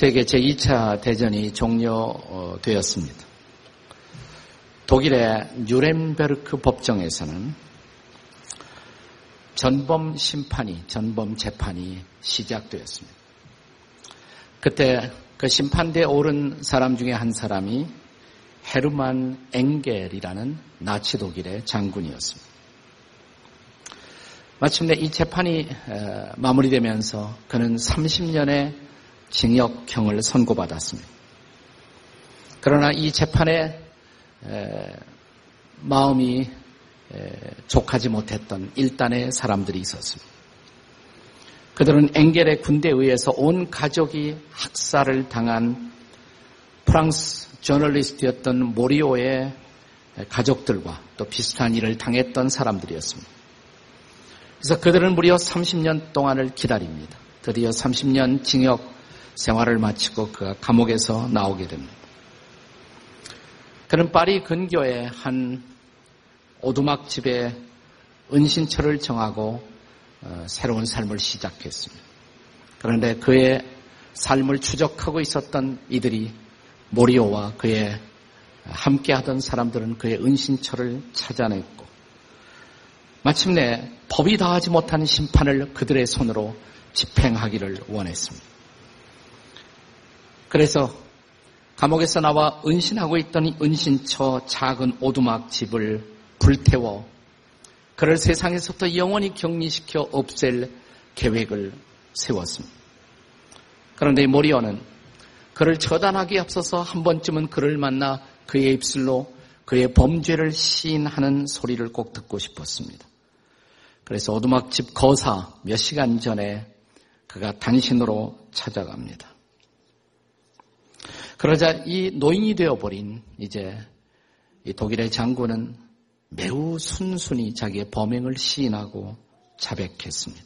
세계 제2차 대전이 종료되었습니다. 독일의 뉴렌베르크 법정에서는 전범 심판이, 전범 재판이 시작되었습니다. 그때 그 심판대에 오른 사람 중에 한 사람이 헤르만 엥겔이라는 나치 독일의 장군이었습니다. 마침내 이 재판이 마무리되면서 그는 30년의 징역형을 선고받았습니다. 그러나 이 재판에 마음이 족하지 못했던 일단의 사람들이 있었습니다. 그들은 엥겔의 군대에 의해서 온 가족이 학살을 당한 프랑스 저널리스트였던 모리오의 가족들과 또 비슷한 일을 당했던 사람들이었습니다. 그래서 그들은 무려 30년 동안을 기다립니다. 드디어 30년 징역 생활을 마치고 그가 감옥에서 나오게 됩니다. 그는 파리 근교의 한 오두막 집에 은신처를 정하고 어, 새로운 삶을 시작했습니다. 그런데 그의 삶을 추적하고 있었던 이들이 모리오와 그의 함께하던 사람들은 그의 은신처를 찾아냈고 마침내 법이 다하지 못한 심판을 그들의 손으로 집행하기를 원했습니다. 그래서 감옥에서 나와 은신하고 있던 이 은신처 작은 오두막 집을 불태워 그를 세상에서부터 영원히 격리시켜 없앨 계획을 세웠습니다. 그런데 모리오는 그를 처단하기 앞서서 한 번쯤은 그를 만나 그의 입술로 그의 범죄를 시인하는 소리를 꼭 듣고 싶었습니다. 그래서 오두막집 거사 몇 시간 전에 그가 단신으로 찾아갑니다. 그러자 이 노인이 되어버린 이제 이 독일의 장군은 매우 순순히 자기의 범행을 시인하고 자백했습니다.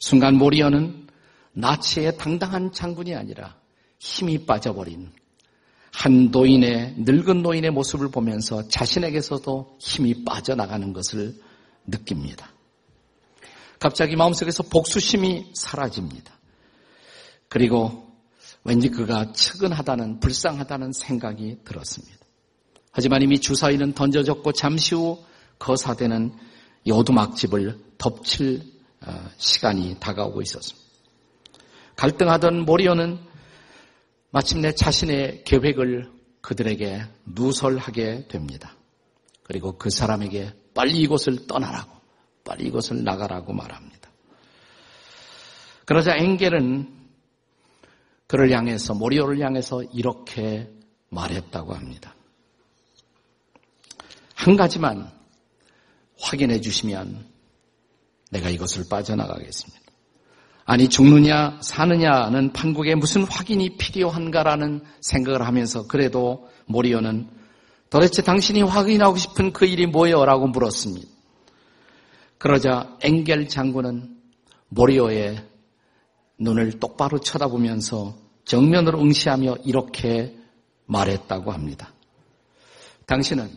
순간 모리어는 나치의 당당한 장군이 아니라 힘이 빠져버린 한 노인의 늙은 노인의 모습을 보면서 자신에게서도 힘이 빠져나가는 것을 느낍니다. 갑자기 마음속에서 복수심이 사라집니다. 그리고 왠지 그가 측은하다는 불쌍하다는 생각이 들었습니다. 하지만 이미 주사위는 던져졌고 잠시 후 거사되는 오두막집을 덮칠 어, 시간이 다가오고 있었습니다. 갈등하던 모리오는 마침내 자신의 계획을 그들에게 누설하게 됩니다. 그리고 그 사람에게 빨리 이곳을 떠나라고, 빨리 이곳을 나가라고 말합니다. 그러자 엥겔은 그를 향해서, 모리오를 향해서 이렇게 말했다고 합니다. 한 가지만 확인해 주시면 내가 이것을 빠져나가겠습니다. 아니 죽느냐 사느냐는 판국에 무슨 확인이 필요한가라는 생각을 하면서 그래도 모리오는 도대체 당신이 확인하고 싶은 그 일이 뭐예요? 라고 물었습니다. 그러자 엥겔 장군은 모리오의 눈을 똑바로 쳐다보면서 정면으로 응시하며 이렇게 말했다고 합니다. 당신은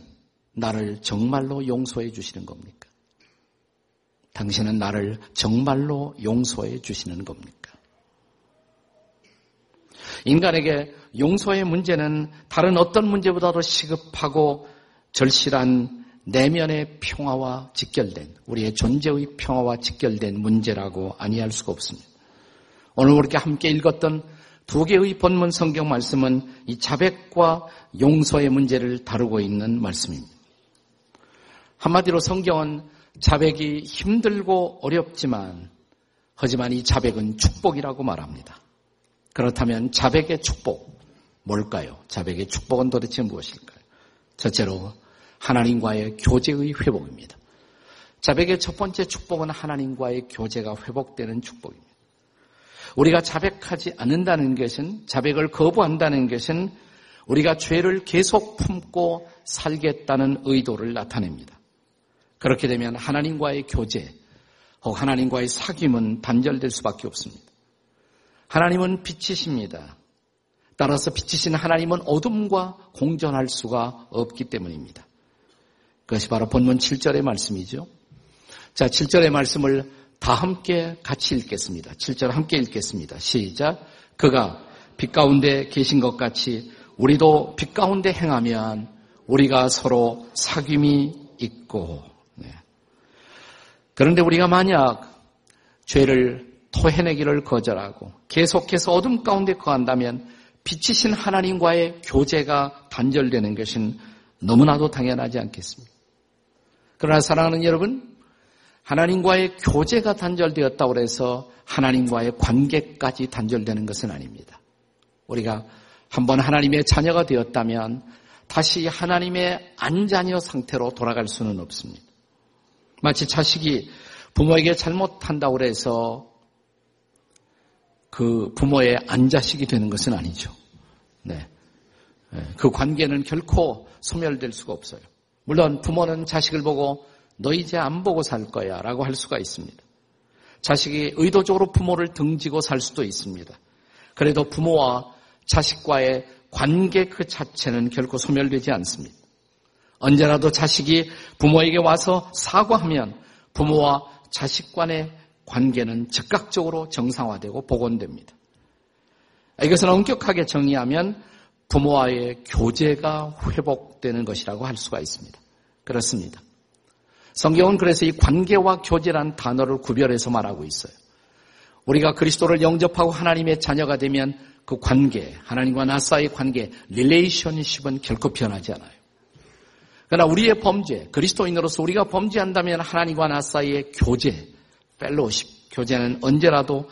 나를 정말로 용서해 주시는 겁니까? 당신은 나를 정말로 용서해 주시는 겁니까? 인간에게 용서의 문제는 다른 어떤 문제보다도 시급하고 절실한 내면의 평화와 직결된 우리의 존재의 평화와 직결된 문제라고 아니할 수가 없습니다. 오늘 우리가 함께 읽었던 두 개의 본문 성경 말씀은 이 자백과 용서의 문제를 다루고 있는 말씀입니다. 한마디로 성경은 자백이 힘들고 어렵지만 하지만 이 자백은 축복이라고 말합니다. 그렇다면 자백의 축복 뭘까요? 자백의 축복은 도대체 무엇일까요? 첫째로 하나님과의 교제의 회복입니다. 자백의 첫 번째 축복은 하나님과의 교제가 회복되는 축복입니다. 우리가 자백하지 않는다는 것은 자백을 거부한다는 것은 우리가 죄를 계속 품고 살겠다는 의도를 나타냅니다. 그렇게 되면 하나님과의 교제 혹 하나님과의 사귐은 단절될 수밖에 없습니다. 하나님은 빛이십니다. 따라서 빛이신 하나님은 어둠과 공존할 수가 없기 때문입니다. 그것이 바로 본문 7절의 말씀이죠. 자, 7절의 말씀을 다 함께 같이 읽겠습니다. 7절 함께 읽겠습니다. 시작. 그가 빛 가운데 계신 것 같이 우리도 빛 가운데 행하면 우리가 서로 사귐이 있고 네. 그런데 우리가 만약 죄를 토해내기를 거절하고 계속해서 어둠 가운데 거한다면 빛이신 하나님과의 교제가 단절되는 것은 너무나도 당연하지 않겠습니까? 그러나 사랑하는 여러분, 하나님과의 교제가 단절되었다고 해서 하나님과의 관계까지 단절되는 것은 아닙니다. 우리가 한번 하나님의 자녀가 되었다면 다시 하나님의 안자녀 상태로 돌아갈 수는 없습니다. 마치 자식이 부모에게 잘못한다고 해서 그 부모의 안자식이 되는 것은 아니죠. 네. 네. 그 관계는 결코 소멸될 수가 없어요. 물론 부모는 자식을 보고 너 이제 안 보고 살 거야 라고 할 수가 있습니다. 자식이 의도적으로 부모를 등지고 살 수도 있습니다. 그래도 부모와 자식과의 관계 그 자체는 결코 소멸되지 않습니다. 언제라도 자식이 부모에게 와서 사과하면 부모와 자식 간의 관계는 즉각적으로 정상화되고 복원됩니다. 이것은 엄격하게 정의하면 부모와의 교제가 회복되는 것이라고 할 수가 있습니다. 그렇습니다. 성경은 그래서 이 관계와 교제란 단어를 구별해서 말하고 있어요. 우리가 그리스도를 영접하고 하나님의 자녀가 되면 그 관계, 하나님과 나 사이의 관계, 릴레이션십은 결코 변하지 않아요. 그러나 우리의 범죄, 그리스도인으로서 우리가 범죄한다면 하나님과 나 사이의 교제, 펠로십, 교제는 언제라도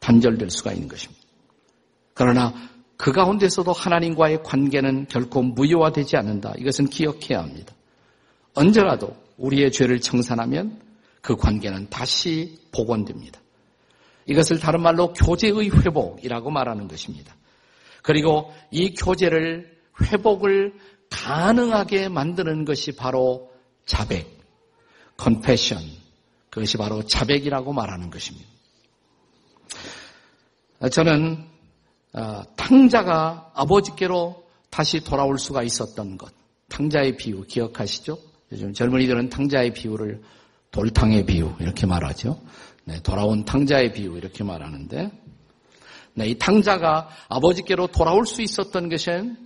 단절될 수가 있는 것입니다. 그러나 그 가운데서도 하나님과의 관계는 결코 무효화되지 않는다. 이것은 기억해야 합니다. 언제라도 우리의 죄를 청산하면 그 관계는 다시 복원됩니다. 이것을 다른 말로 교제의 회복이라고 말하는 것입니다. 그리고 이 교제를 회복을 가능하게 만드는 것이 바로 자백, 컨페션, 그것이 바로 자백이라고 말하는 것입니다. 저는 어, 탕자가 아버지께로 다시 돌아올 수가 있었던 것, 탕자의 비유 기억하시죠? 요즘 젊은이들은 탕자의 비유를 돌탕의 비유 이렇게 말하죠. 네, 돌아온 탕자의 비유 이렇게 말하는데 네, 이 탕자가 아버지께로 돌아올 수 있었던 것은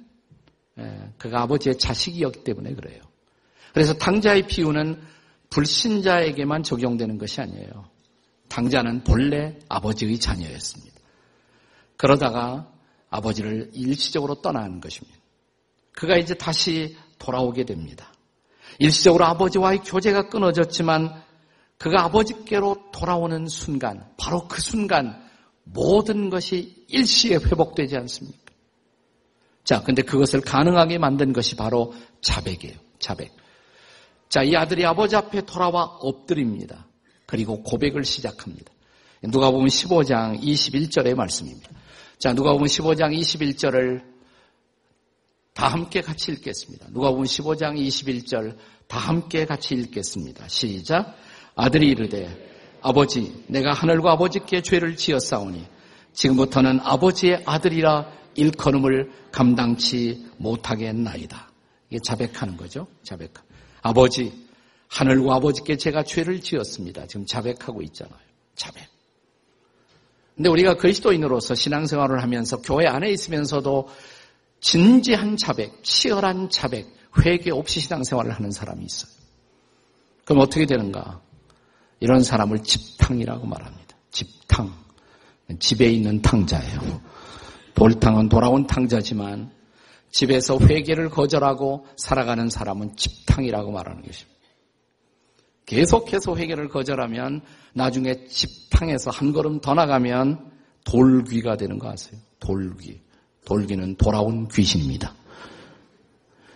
예, 그가 아버지의 자식이었기 때문에 그래요. 그래서 탕자의 비유는 불신자에게만 적용되는 것이 아니에요. 탕자는 본래 아버지의 자녀였습니다. 그러다가 아버지를 일시적으로 떠나는 것입니다. 그가 이제 다시 돌아오게 됩니다. 일시적으로 아버지와의 교제가 끊어졌지만 그가 아버지께로 돌아오는 순간, 바로 그 순간 모든 것이 일시에 회복되지 않습니까? 자, 근데 그것을 가능하게 만든 것이 바로 자백이에요. 자백. 자, 이 아들이 아버지 앞에 돌아와 엎드립니다. 그리고 고백을 시작합니다. 누가 보면 15장 21절의 말씀입니다. 자, 누가 보면 15장 21절을 다 함께 같이 읽겠습니다. 누가 보면 15장 21절 다 함께 같이 읽겠습니다. 시작. 아들이 이르되 아버지 내가 하늘과 아버지께 죄를 지었사오니 지금부터는 아버지의 아들이라 일컬음을 감당치 못하겠나이다. 이게 자백하는 거죠. 자백. 아버지 하늘과 아버지께 제가 죄를 지었습니다. 지금 자백하고 있잖아요. 자백. 근데 우리가 그리스도인으로서 신앙생활을 하면서 교회 안에 있으면서도 진지한 자백, 치열한 자백, 회개 없이 신앙생활을 하는 사람이 있어요. 그럼 어떻게 되는가? 이런 사람을 집탕이라고 말합니다. 집탕. 집에 있는 탕자예요. 돌탕은 돌아온 탕자지만 집에서 회개를 거절하고 살아가는 사람은 집탕이라고 말하는 것입니다. 계속해서 회개를 거절하면 나중에 집탕에서 한 걸음 더 나가면 돌귀가 되는 거 아세요? 돌귀. 돌귀는 돌아온 귀신입니다.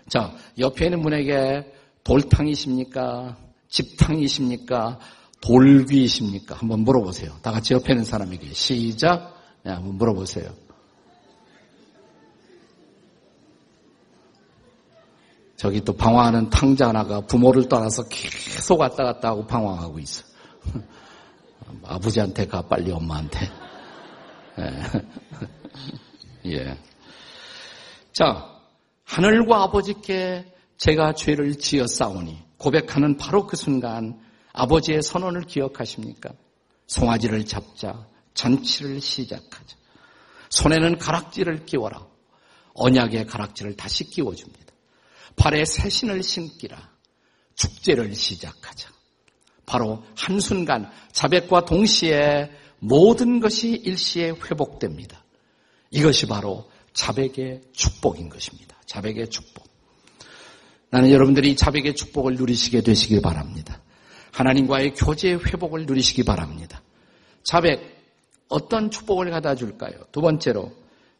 자, 옆에 있는 분에게 돌탕이십니까? 집탕이십니까? 돌귀이십니까? 한번 물어보세요. 다 같이 옆에 있는 사람에게 시작. 네, 한번 물어보세요. 저기 또 방황하는 탕자 하나가 부모를 떠나서 계속 왔다 갔다 하고 방황하고 있어. 아버지한테 가, 빨리 엄마한테. 예. 예. 자, 하늘과 아버지께 제가 죄를 지어 싸우니 고백하는 바로 그 순간 아버지의 선언을 기억하십니까? 송아지를 잡자 잔치를 시작하자. 손에는 가락지를 끼워라. 언약의 가락지를 다시 끼워줍니다. 발에 새 신을 신기라. 축제를 시작하자. 바로 한순간 자백과 동시에 모든 것이 일시에 회복됩니다. 이것이 바로 자백의 축복인 것입니다. 자백의 축복. 나는 여러분들이 자백의 축복을 누리시게 되시길 바랍니다. 하나님과의 교제의 회복을 누리시기 바랍니다. 자백, 어떤 축복을 가다 줄까요? 두 번째로,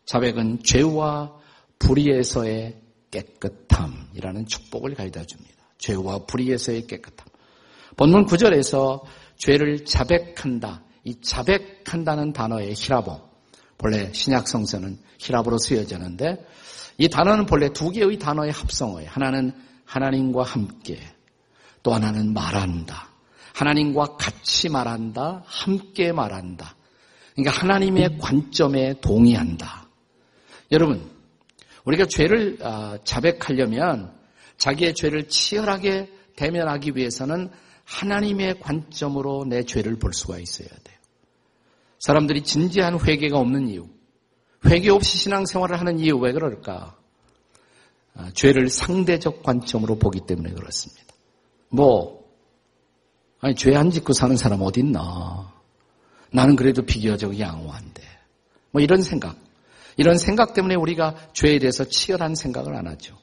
자백은 죄와 불의에서의 깨끗함이라는 축복을 가져다 줍니다. 죄와 불의에서의 깨끗함. 본문 9절에서 죄를 자백한다. 이 자백한다는 단어의 히라보. 본래 신약 성서는 히라보로 쓰여졌는데 이 단어는 본래 두 개의 단어의 합성어예요. 하나는 하나님과 함께, 또 하나는 말한다. 하나님과 같이 말한다. 함께 말한다. 그러니까 하나님의 관점에 동의한다. 여러분, 우리가 죄를 아, 자백하려면 자기의 죄를 치열하게 대면하기 위해서는 하나님의 관점으로 내 죄를 볼 수가 있어야 돼요. 사람들이 진지한 회개가 없는 이유, 회개 없이 신앙생활을 하는 이유 왜 그럴까? 아, 죄를 상대적 관점으로 보기 때문에 그렇습니다. 뭐, 아니, 죄 안 짓고 사는 사람 어디 있나? 나는 그래도 비교적 양호한데. 뭐 이런 생각. 이런 생각 때문에 우리가 죄에 대해서 치열한 생각을 안 하죠.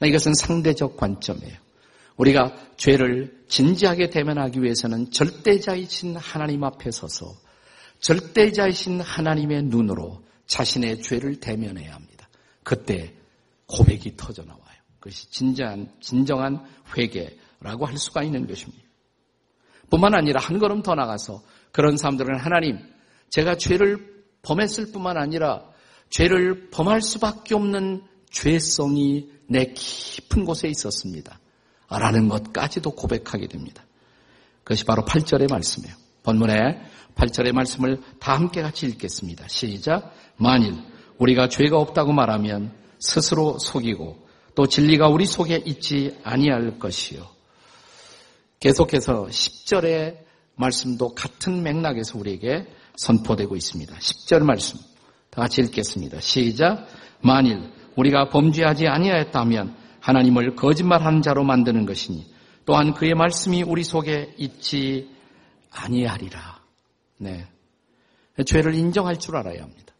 이것은 상대적 관점이에요. 우리가 죄를 진지하게 대면하기 위해서는 절대자이신 하나님 앞에 서서 절대자이신 하나님의 눈으로 자신의 죄를 대면해야 합니다. 그때 고백이 터져 나와요. 그것이 진정한, 진정한 회개라고 할 수가 있는 것입니다. 뿐만 아니라 한 걸음 더 나가서 그런 사람들은 하나님, 제가 죄를 범했을 뿐만 아니라 죄를 범할 수밖에 없는 죄성이 내 깊은 곳에 있었습니다. 라는 것까지도 고백하게 됩니다. 그것이 바로 8절의 말씀이에요. 본문에 8절의 말씀을 다 함께 같이 읽겠습니다. 시작. 만일 우리가 죄가 없다고 말하면 스스로 속이고 또 진리가 우리 속에 있지 아니할 것이요. 계속해서 10절의 말씀도 같은 맥락에서 우리에게 선포되고 있습니다. 10절 말씀 다 같이 읽겠습니다. 시작. 만일 우리가 범죄하지 아니하였다면 하나님을 거짓말하는 자로 만드는 것이니 또한 그의 말씀이 우리 속에 있지 아니하리라. 네. 죄를 인정할 줄 알아야 합니다.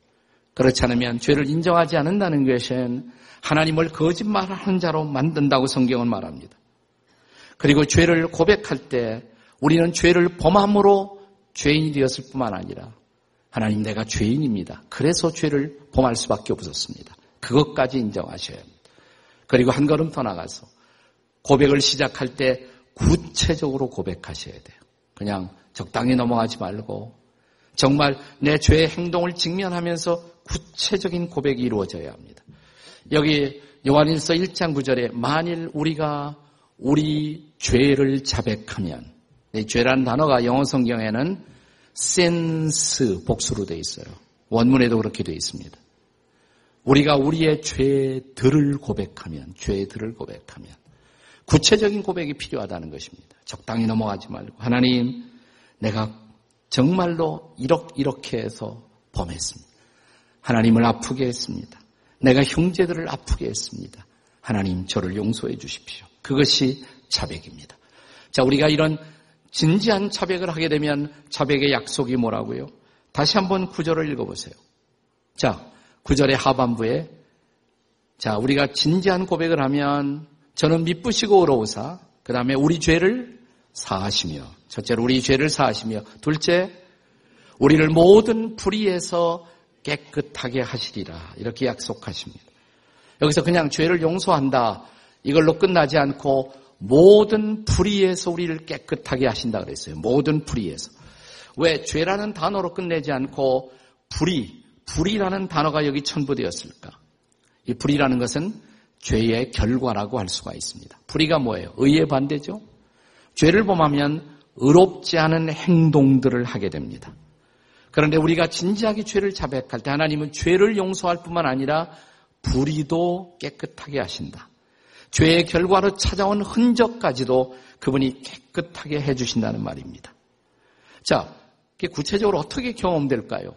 그렇지 않으면 죄를 인정하지 않는다는 것은 하나님을 거짓말하는 자로 만든다고 성경은 말합니다. 그리고 죄를 고백할 때 우리는 죄를 범함으로 죄인이 되었을 뿐만 아니라 하나님 내가 죄인입니다. 그래서 죄를 범할 수밖에 없었습니다. 그것까지 인정하셔야 합니다. 그리고 한 걸음 더 나가서 고백을 시작할 때 구체적으로 고백하셔야 돼요. 그냥 적당히 넘어가지 말고 정말 내 죄의 행동을 직면하면서 구체적인 고백이 이루어져야 합니다. 여기 요한일서 1장 9절에 만일 우리가 우리 죄를 자백하면 이 죄라는 단어가 영어 성경에는 센스 복수로 되어 있어요. 원문에도 그렇게 되어 있습니다. 우리가 우리의 죄들을 고백하면 죄들을 고백하면 구체적인 고백이 필요하다는 것입니다. 적당히 넘어가지 말고 하나님 내가 정말로 이렇게 해서 범했습니다. 하나님을 아프게 했습니다. 내가 형제들을 아프게 했습니다. 하나님 저를 용서해 주십시오. 그것이 자백입니다. 자, 우리가 이런 진지한 자백을 하게 되면 자백의 약속이 뭐라고요? 다시 한번 구절을 읽어보세요. 자, 구절의 하반부에 자, 우리가 진지한 고백을 하면 저는 미쁘시고 어로우사 그 다음에 우리 죄를 사하시며 첫째로 우리 죄를 사하시며 둘째 우리를 모든 불의에서 깨끗하게 하시리라 이렇게 약속하십니다. 여기서 그냥 죄를 용서한다 이걸로 끝나지 않고 모든 불의에서 우리를 깨끗하게 하신다 그랬어요. 모든 불의에서. 왜 죄라는 단어로 끝내지 않고 불의, 불의라는 단어가 여기 첨부되었을까? 이 불의라는 것은 죄의 결과라고 할 수가 있습니다. 불의가 뭐예요? 의의 반대죠? 죄를 범하면 의롭지 않은 행동들을 하게 됩니다. 그런데 우리가 진지하게 죄를 자백할 때 하나님은 죄를 용서할 뿐만 아니라 불의도 깨끗하게 하신다. 죄의 결과로 찾아온 흔적까지도 그분이 깨끗하게 해주신다는 말입니다. 자, 구체적으로 어떻게 경험될까요?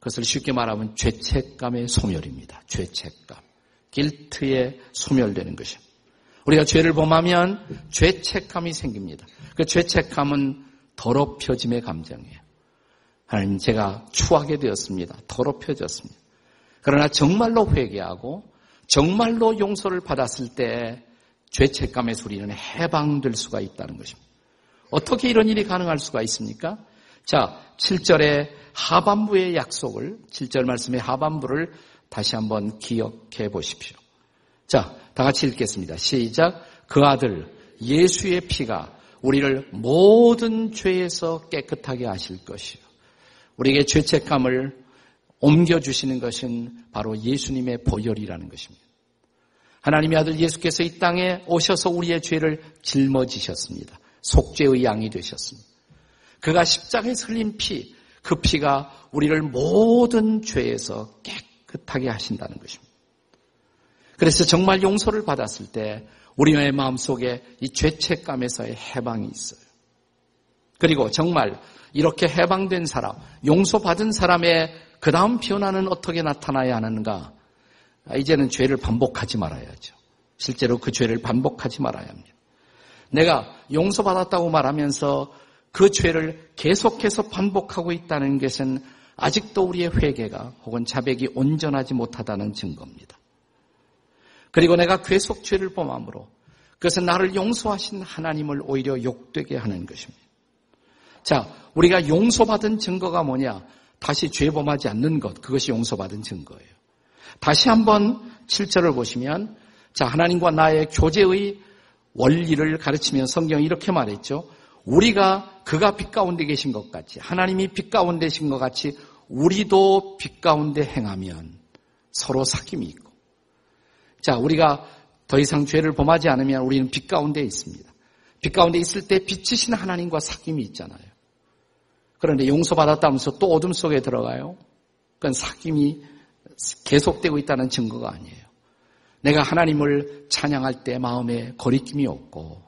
그것을 쉽게 말하면 죄책감의 소멸입니다. 죄책감. 길트에 소멸되는 것이요. 우리가 죄를 범하면 죄책감이 생깁니다. 그 죄책감은 더럽혀짐의 감정이에요. 하나님 제가 추하게 되었습니다. 더럽혀졌습니다. 그러나 정말로 회개하고 정말로 용서를 받았을 때 죄책감의 소리는 해방될 수가 있다는 것입니다. 어떻게 이런 일이 가능할 수가 있습니까? 자, 7절의 하반부의 약속을, 7절 말씀의 하반부를 다시 한번 기억해 보십시오. 자, 다 같이 읽겠습니다. 시작. 그 아들 예수의 피가 우리를 모든 죄에서 깨끗하게 하실 것이요. 우리에게 죄책감을 옮겨주시는 것은 바로 예수님의 보혈이라는 것입니다. 하나님의 아들 예수께서 이 땅에 오셔서 우리의 죄를 짊어지셨습니다. 속죄의 양이 되셨습니다. 그가 십자가에 흘린 피, 그 피가 우리를 모든 죄에서 깨끗하게 하신다는 것입니다. 그래서 정말 용서를 받았을 때 우리의 마음 속에 이 죄책감에서의 해방이 있어요. 그리고 정말 이렇게 해방된 사람, 용서받은 사람의 그 다음 변화는 어떻게 나타나야 하는가? 이제는 죄를 반복하지 말아야죠. 실제로 그 죄를 반복하지 말아야 합니다. 내가 용서받았다고 말하면서 그 죄를 계속해서 반복하고 있다는 것은 아직도 우리의 회개가 혹은 자백이 온전하지 못하다는 증거입니다. 그리고 내가 계속 죄를 범함으로 그것은 나를 용서하신 하나님을 오히려 욕되게 하는 것입니다. 자, 우리가 용서받은 증거가 뭐냐? 다시 죄 범하지 않는 것. 그것이 용서받은 증거예요. 다시 한번 7절을 보시면 자, 하나님과 나의 교제의 원리를 가르치면 성경이 이렇게 말했죠. 우리가 그가 빛 가운데 계신 것 같이 하나님이 빛 가운데 계신 것 같이 우리도 빛 가운데 행하면 서로 사귐이 있고 자, 우리가 더 이상 죄를 범하지 않으면 우리는 빛 가운데 있습니다. 빛 가운데 있을 때 빛이신 하나님과 사귐이 있잖아요. 그런데 용서받았다면서 또 어둠 속에 들어가요? 그건 사귐이 계속되고 있다는 증거가 아니에요. 내가 하나님을 찬양할 때 마음에 거리낌이 없고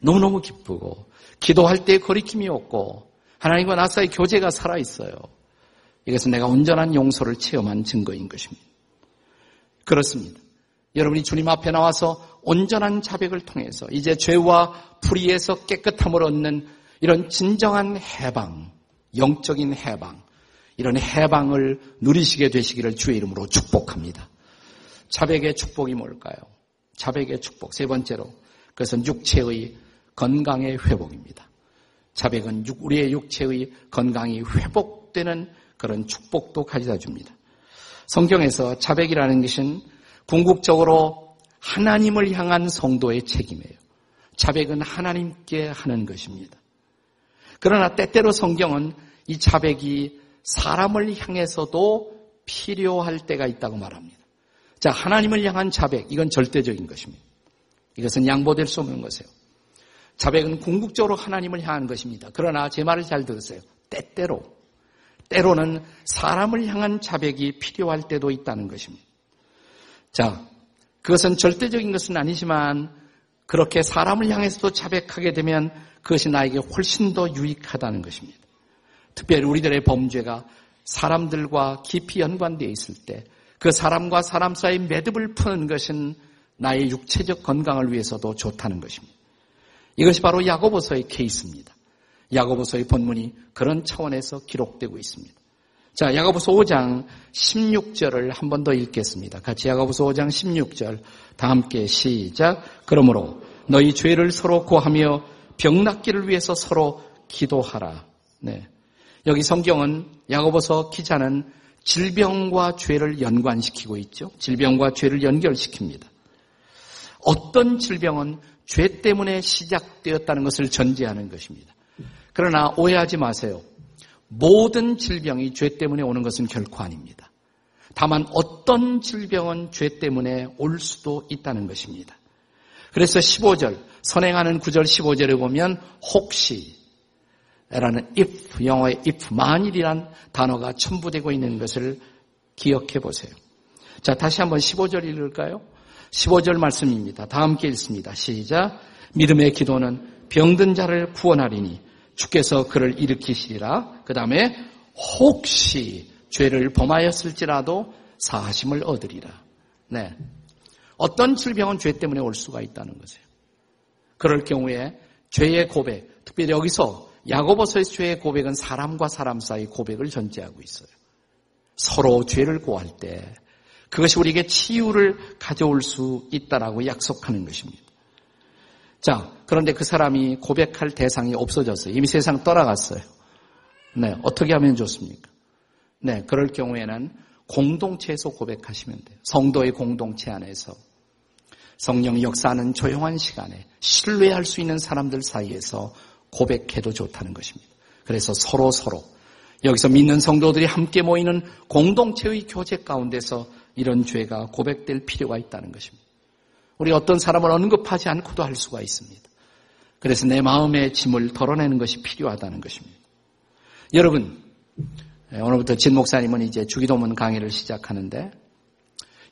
너무너무 기쁘고 기도할 때 거리낌이 없고 하나님과 나 사이 교제가 살아있어요. 이것은 내가 온전한 용서를 체험한 증거인 것입니다. 그렇습니다. 여러분이 주님 앞에 나와서 온전한 자백을 통해서 이제 죄와 불의에서 깨끗함을 얻는 이런 진정한 해방, 영적인 해방, 이런 해방을 누리시게 되시기를 주의 이름으로 축복합니다. 자백의 축복이 뭘까요? 자백의 축복. 세 번째로, 그것은 육체의 건강의 회복입니다. 자백은 우리의 육체의 건강이 회복되는 그런 축복도 가져다 줍니다. 성경에서 자백이라는 것은 궁극적으로 하나님을 향한 성도의 책임이에요. 자백은 하나님께 하는 것입니다. 그러나 때때로 성경은 이 자백이 사람을 향해서도 필요할 때가 있다고 말합니다. 자, 하나님을 향한 자백, 이건 절대적인 것입니다. 이것은 양보될 수 없는 것이에요. 자백은 궁극적으로 하나님을 향한 것입니다. 그러나 제 말을 잘 들으세요. 때때로, 때로는 사람을 향한 자백이 필요할 때도 있다는 것입니다. 자, 그것은 절대적인 것은 아니지만 그렇게 사람을 향해서도 자백하게 되면 그것이 나에게 훨씬 더 유익하다는 것입니다. 특별히 우리들의 범죄가 사람들과 깊이 연관되어 있을 때 그 사람과 사람 사이 매듭을 푸는 것은 나의 육체적 건강을 위해서도 좋다는 것입니다. 이것이 바로 야고보서의 케이스입니다. 야고보서의 본문이 그런 차원에서 기록되고 있습니다. 자, 야고보서 5장 16절을 한 번 더 읽겠습니다. 같이 야고보서 5장 16절 다 함께 시작. 그러므로 너희 죄를 서로 고하며 병 낫기를 위해서 서로 기도하라. 네. 여기 성경은 야고보서 기자는 질병과 죄를 연관시키고 있죠. 질병과 죄를 연결시킵니다. 어떤 질병은 죄 때문에 시작되었다는 것을 전제하는 것입니다. 그러나 오해하지 마세요. 모든 질병이 죄 때문에 오는 것은 결코 아닙니다. 다만 어떤 질병은 죄 때문에 올 수도 있다는 것입니다. 그래서 15절, 선행하는 9절 15절에 보면 혹시 라는 if, 영어의 if, 만일이란 단어가 첨부되고 있는 것을 기억해 보세요. 자, 다시 한번 15절 읽을까요? 15절 말씀입니다. 다 함께 읽습니다. 시작. 믿음의 기도는 병든 자를 구원하리니 주께서 그를 일으키시리라. 그 다음에 혹시 죄를 범하였을지라도 사하심을 얻으리라. 네. 어떤 질병은 죄 때문에 올 수가 있다는 거죠. 그럴 경우에 죄의 고백, 특별히 여기서 야고보서의 죄의 고백은 사람과 사람 사이 고백을 전제하고 있어요. 서로 죄를 고할 때 그것이 우리에게 치유를 가져올 수 있다라고 약속하는 것입니다. 자, 그런데 그 사람이 고백할 대상이 없어졌어요. 이미 세상 떠나갔어요. 네, 어떻게 하면 좋습니까? 네, 그럴 경우에는 공동체에서 고백하시면 돼요. 성도의 공동체 안에서 성령 역사하는 조용한 시간에 신뢰할 수 있는 사람들 사이에서 고백해도 좋다는 것입니다. 그래서 서로 서로 여기서 믿는 성도들이 함께 모이는 공동체의 교제 가운데서 이런 죄가 고백될 필요가 있다는 것입니다. 우리 어떤 사람을 언급하지 않고도 할 수가 있습니다. 그래서 내 마음의 짐을 덜어내는 것이 필요하다는 것입니다. 여러분, 오늘부터 진 목사님은 이제 주기도문 강의를 시작하는데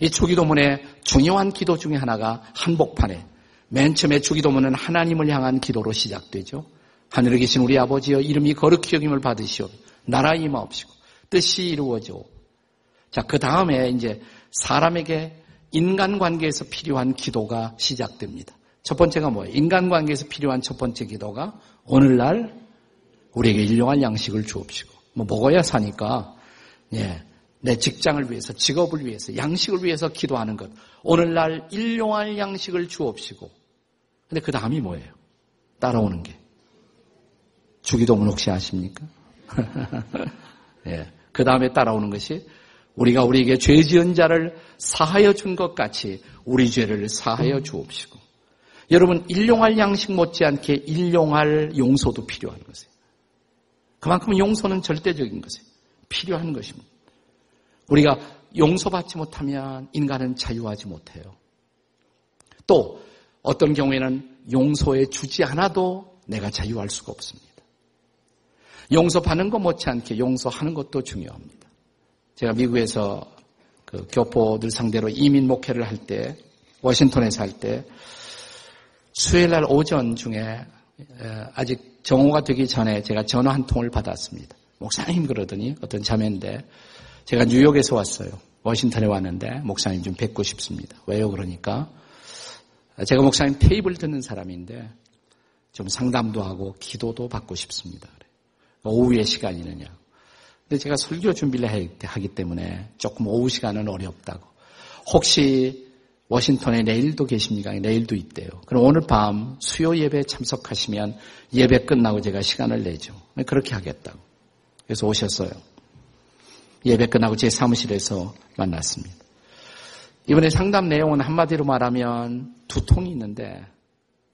이 주기도문의 중요한 기도 중에 하나가 한복판에 맨 처음에 주기도문은 하나님을 향한 기도로 시작되죠. 하늘에 계신 우리 아버지여 이름이 거룩히 여김을 받으시오. 나라 임하옵시고 뜻이 이루어져. 자, 그 다음에 이제 사람에게 인간관계에서 필요한 기도가 시작됩니다. 첫 번째가 뭐예요? 인간관계에서 필요한 첫 번째 기도가 오늘날 우리에게 일용할 양식을 주옵시고 뭐 먹어야 사니까 예, 내 직장을 위해서, 직업을 위해서, 양식을 위해서 기도하는 것. 오늘날 일용할 양식을 주옵시고. 근데 그 다음이 뭐예요? 따라오는 게. 주기도문 혹시 아십니까? 예. 그 다음에 따라오는 것이 우리가 우리에게 죄 지은 자를 사하여 준 것 같이 우리 죄를 사하여 주옵시고. 여러분, 일용할 양식 못지않게 일용할 용서도 필요한 것이에요. 그만큼 용서는 절대적인 것이에요. 필요한 것입니다. 우리가 용서받지 못하면 인간은 자유하지 못해요. 또 어떤 경우에는 용서해 주지 않아도 내가 자유할 수가 없습니다. 용서받는 것 못지않게 용서하는 것도 중요합니다. 제가 미국에서 그 교포들 상대로 이민 목회를 할 때, 워싱턴에서 할 때, 수요일 날 오전 중에 아직 정오가 되기 전에 제가 전화 한 통을 받았습니다. 목사님 그러더니 어떤 자매인데 제가 뉴욕에서 왔어요. 워싱턴에 왔는데 목사님 좀 뵙고 싶습니다. 왜요? 그러니까 제가 목사님 테이블 듣는 사람인데 좀 상담도 하고 기도도 받고 싶습니다. 오후에 시간이 있느냐. 근데 제가 설교 준비를 하기 때문에 조금 오후 시간은 어렵다고. 혹시 워싱턴에 내일도 계십니까? 내일도 있대요. 그럼 오늘 밤 수요 예배 참석하시면 예배 끝나고 제가 시간을 내죠. 그렇게 하겠다고. 그래서 오셨어요. 예배 끝나고 제 사무실에서 만났습니다. 이번에 상담 내용은 한마디로 말하면 두통이 있는데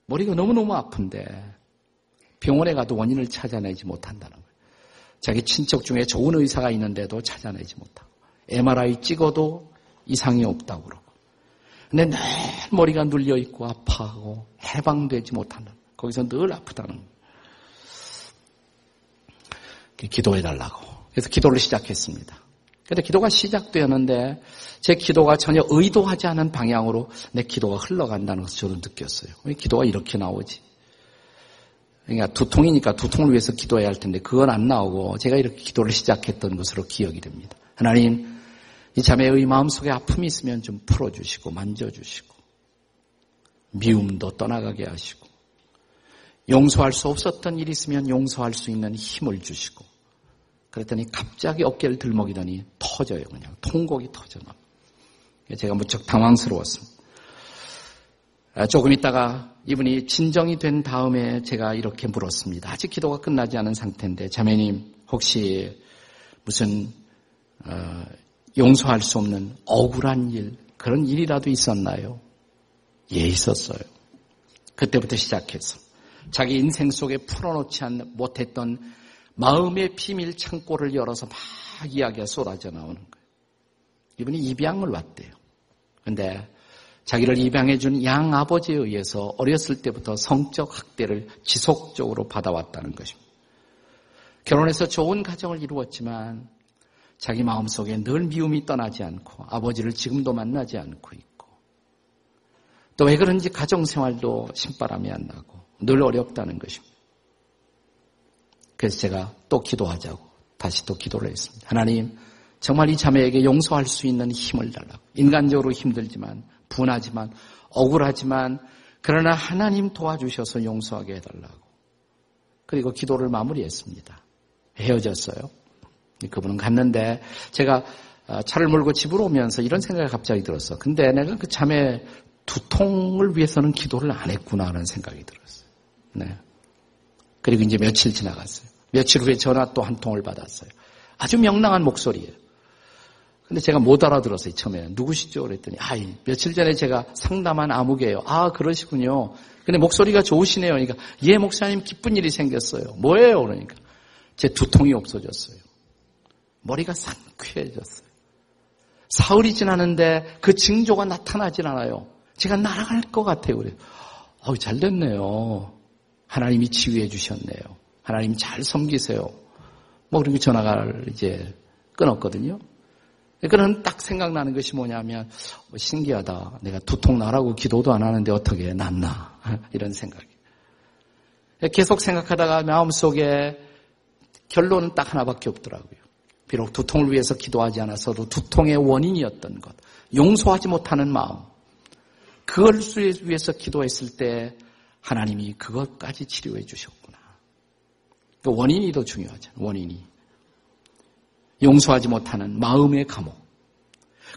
머리가 너무너무 아픈데 병원에 가도 원인을 찾아내지 못한다는 거예요. 자기 친척 중에 좋은 의사가 있는데도 찾아내지 못하고 MRI 찍어도 이상이 없다고 그러고 근데 늘 머리가 눌려 있고 아파하고 해방되지 못한다. 거기서 늘 아프다는. 기도해 달라고. 그래서 기도를 시작했습니다. 그런데 기도가 시작되었는데 제 기도가 전혀 의도하지 않은 방향으로 내 기도가 흘러간다는 것을 저는 느꼈어요. 왜 기도가 이렇게 나오지? 그러니까 두통이니까 두통을 위해서 기도해야 할 텐데 그건 안 나오고 제가 이렇게 기도를 시작했던 것으로 기억이 됩니다. 하나님, 이 자매의 마음속에 아픔이 있으면 좀 풀어주시고 만져주시고 미움도 떠나가게 하시고 용서할 수 없었던 일이 있으면 용서할 수 있는 힘을 주시고 그랬더니 갑자기 어깨를 들먹이더니 터져요. 그냥 통곡이 터져나. 제가 무척 당황스러웠습니다. 아, 조금 있다가 이분이 진정이 된 다음에 제가 이렇게 물었습니다. 아직 기도가 끝나지 않은 상태인데 자매님 혹시 무슨 어, 용서할 수 없는 억울한 일 그런 일이라도 있었나요? 예 있었어요. 그때부터 시작해서 자기 인생 속에 풀어놓지 못했던 마음의 비밀 창고를 열어서 막 이야기가 쏟아져 나오는 거예요. 이분이 입양을 왔대요. 근데 자기를 입양해 준 양 아버지에 의해서 어렸을 때부터 성적 학대를 지속적으로 받아왔다는 것입니다. 결혼해서 좋은 가정을 이루었지만 자기 마음속에 늘 미움이 떠나지 않고 아버지를 지금도 만나지 않고 있고 또 왜 그런지 가정 생활도 신바람이 안 나고 늘 어렵다는 것입니다. 그래서 제가 또 기도하자고 다시 또 기도를 했습니다. 하나님, 정말 이 자매에게 용서할 수 있는 힘을 달라고. 인간적으로 힘들지만, 분하지만, 억울하지만, 그러나 하나님 도와주셔서 용서하게 해달라고. 그리고 기도를 마무리했습니다. 헤어졌어요. 그분은 갔는데, 제가 어, 차를 몰고 집으로 오면서 이런 생각이 갑자기 들었어. 근데 내가 그 자매 두통을 위해서는 기도를 안 했구나 하는 생각이 들었어요. 네. 그리고 이제 며칠 지나갔어요. 며칠 후에 전화 또 한 통을 받았어요. 아주 명랑한 목소리예요. 근데 제가 못 알아들었어요, 처음에는. 누구시죠? 그랬더니, 아, 며칠 전에 제가 상담한 아무개요. 아, 그러시군요. 근데 목소리가 좋으시네요. 그러니까, 예, 목사님 기쁜 일이 생겼어요. 뭐예요? 그러니까. 제 두통이 없어졌어요. 머리가 상쾌해졌어요. 사흘이 지나는데 그 징조가 나타나질 않아요. 제가 날아갈 것 같아요. 그래요. 어우, 잘 됐네요. 하나님이 치유해 주셨네요. 하나님 잘 섬기세요. 뭐, 그렇게 전화를 이제 끊었거든요. 그러니까는 딱 생각나는 것이 뭐냐면 어, 신기하다. 내가 두통 나라고 기도도 안 하는데 어떻게 낫나 이런 생각이. 계속 생각하다가 마음속에 결론은 딱 하나밖에 없더라고요. 비록 두통을 위해서 기도하지 않았어도 두통의 원인이었던 것, 용서하지 못하는 마음, 그걸 위해서 기도했을 때 하나님이 그것까지 치료해 주셨구나. 그 원인이 더 중요하잖아요. 원인이. 용서하지 못하는 마음의 감옥.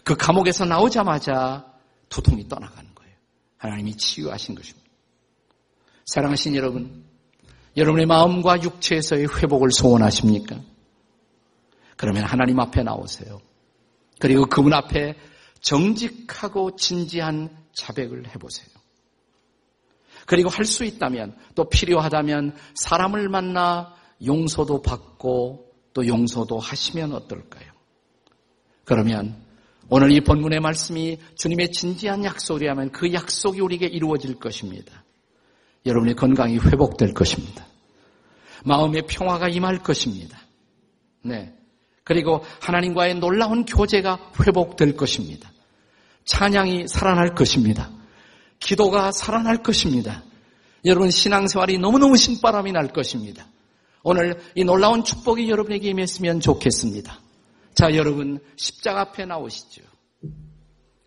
그 감옥에서 나오자마자 두통이 떠나가는 거예요. 하나님이 치유하신 것입니다. 사랑하신 여러분, 여러분의 마음과 육체에서의 회복을 소원하십니까? 그러면 하나님 앞에 나오세요. 그리고 그분 앞에 정직하고 진지한 자백을 해보세요. 그리고 할 수 있다면 또 필요하다면 사람을 만나 용서도 받고 또 용서도 하시면 어떨까요? 그러면 오늘 이 본문의 말씀이 주님의 진지한 약속이라면 그 약속이 우리에게 이루어질 것입니다. 여러분의 건강이 회복될 것입니다. 마음의 평화가 임할 것입니다. 네. 그리고 하나님과의 놀라운 교제가 회복될 것입니다. 찬양이 살아날 것입니다. 기도가 살아날 것입니다. 여러분 신앙생활이 너무너무 신바람이 날 것입니다. 오늘 이 놀라운 축복이 여러분에게 임했으면 좋겠습니다. 자, 여러분 십자가 앞에 나오시죠.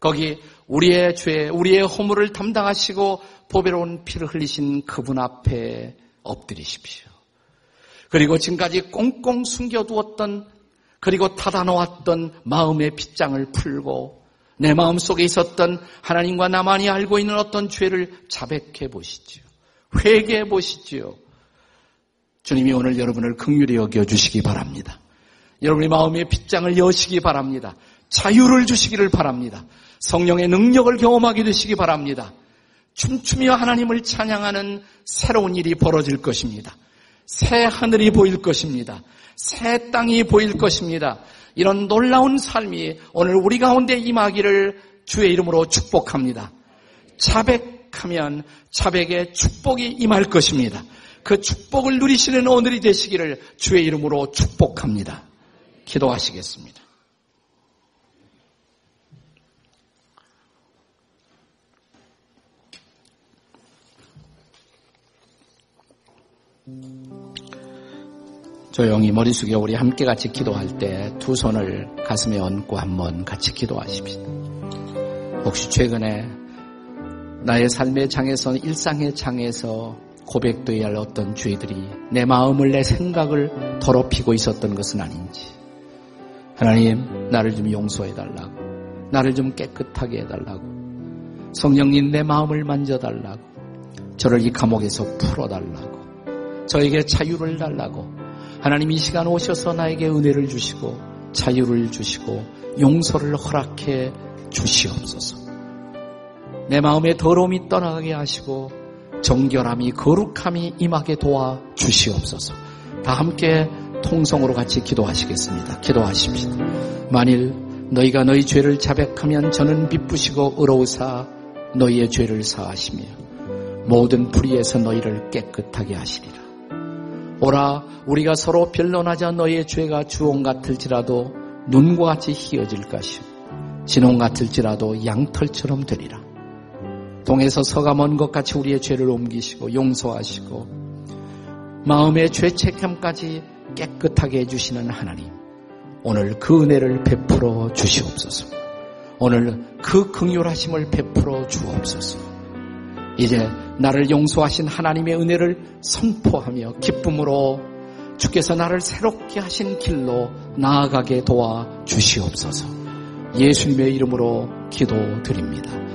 거기 우리의 죄, 우리의 허물을 담당하시고 보배로운 피를 흘리신 그분 앞에 엎드리십시오. 그리고 지금까지 꽁꽁 숨겨두었던 그리고 닫아놓았던 마음의 빗장을 풀고 내 마음 속에 있었던 하나님과 나만이 알고 있는 어떤 죄를 자백해 보시지요. 회개해 보시지요. 주님이 오늘 여러분을 극률히 여겨 주시기 바랍니다. 여러분의 마음의 빗장을 여시기 바랍니다. 자유를 주시기를 바랍니다. 성령의 능력을 경험하게 되시기 바랍니다. 춤추며 하나님을 찬양하는 새로운 일이 벌어질 것입니다. 새 하늘이 보일 것입니다. 새 땅이 보일 것입니다. 이런 놀라운 삶이 오늘 우리 가운데 임하기를 주의 이름으로 축복합니다. 자백하면 자백의 축복이 임할 것입니다. 그 축복을 누리시는 오늘이 되시기를 주의 이름으로 축복합니다. 기도하시겠습니다. 조용히 머리 숙여 우리 함께 같이 기도할 때 두 손을 가슴에 얹고 한번 같이 기도하십시다. 혹시 최근에 나의 삶의 장에서 일상의 장에서 고백되어야 할 어떤 죄들이 내 마음을 내 생각을 더럽히고 있었던 것은 아닌지. 하나님 나를 좀 용서해 달라고. 나를 좀 깨끗하게 해 달라고. 성령님 내 마음을 만져 달라고. 저를 이 감옥에서 풀어 달라고. 저에게 자유를 달라고. 하나님 이 시간 오셔서 나에게 은혜를 주시고 자유를 주시고 용서를 허락해 주시옵소서. 내 마음의 더러움이 떠나가게 하시고 정결함이 거룩함이 임하게 도와 주시옵소서. 다 함께 통성으로 같이 기도하시겠습니다. 기도하십시다. 만일 너희가 너희 죄를 자백하면 저는 비쁘시고 의로우사 너희의 죄를 사하시며 모든 불의에서 너희를 깨끗하게 하시리라. 오라 우리가 서로 변론하자 너희의 죄가 주홍 같을지라도 눈과 같이 희어질 것이요 진홍 같을지라도 양털처럼 되리라. 동에서 서가 먼 것 같이 우리의 죄를 옮기시고 용서하시고 마음의 죄책감까지 깨끗하게 해주시는 하나님. 오늘 그 은혜를 베풀어 주시옵소서. 오늘 그 긍휼하심을 베풀어 주옵소서. 이제 나를 용서하신 하나님의 은혜를 선포하며 기쁨으로 주께서 나를 새롭게 하신 길로 나아가게 도와 주시옵소서. 예수님의 이름으로 기도드립니다.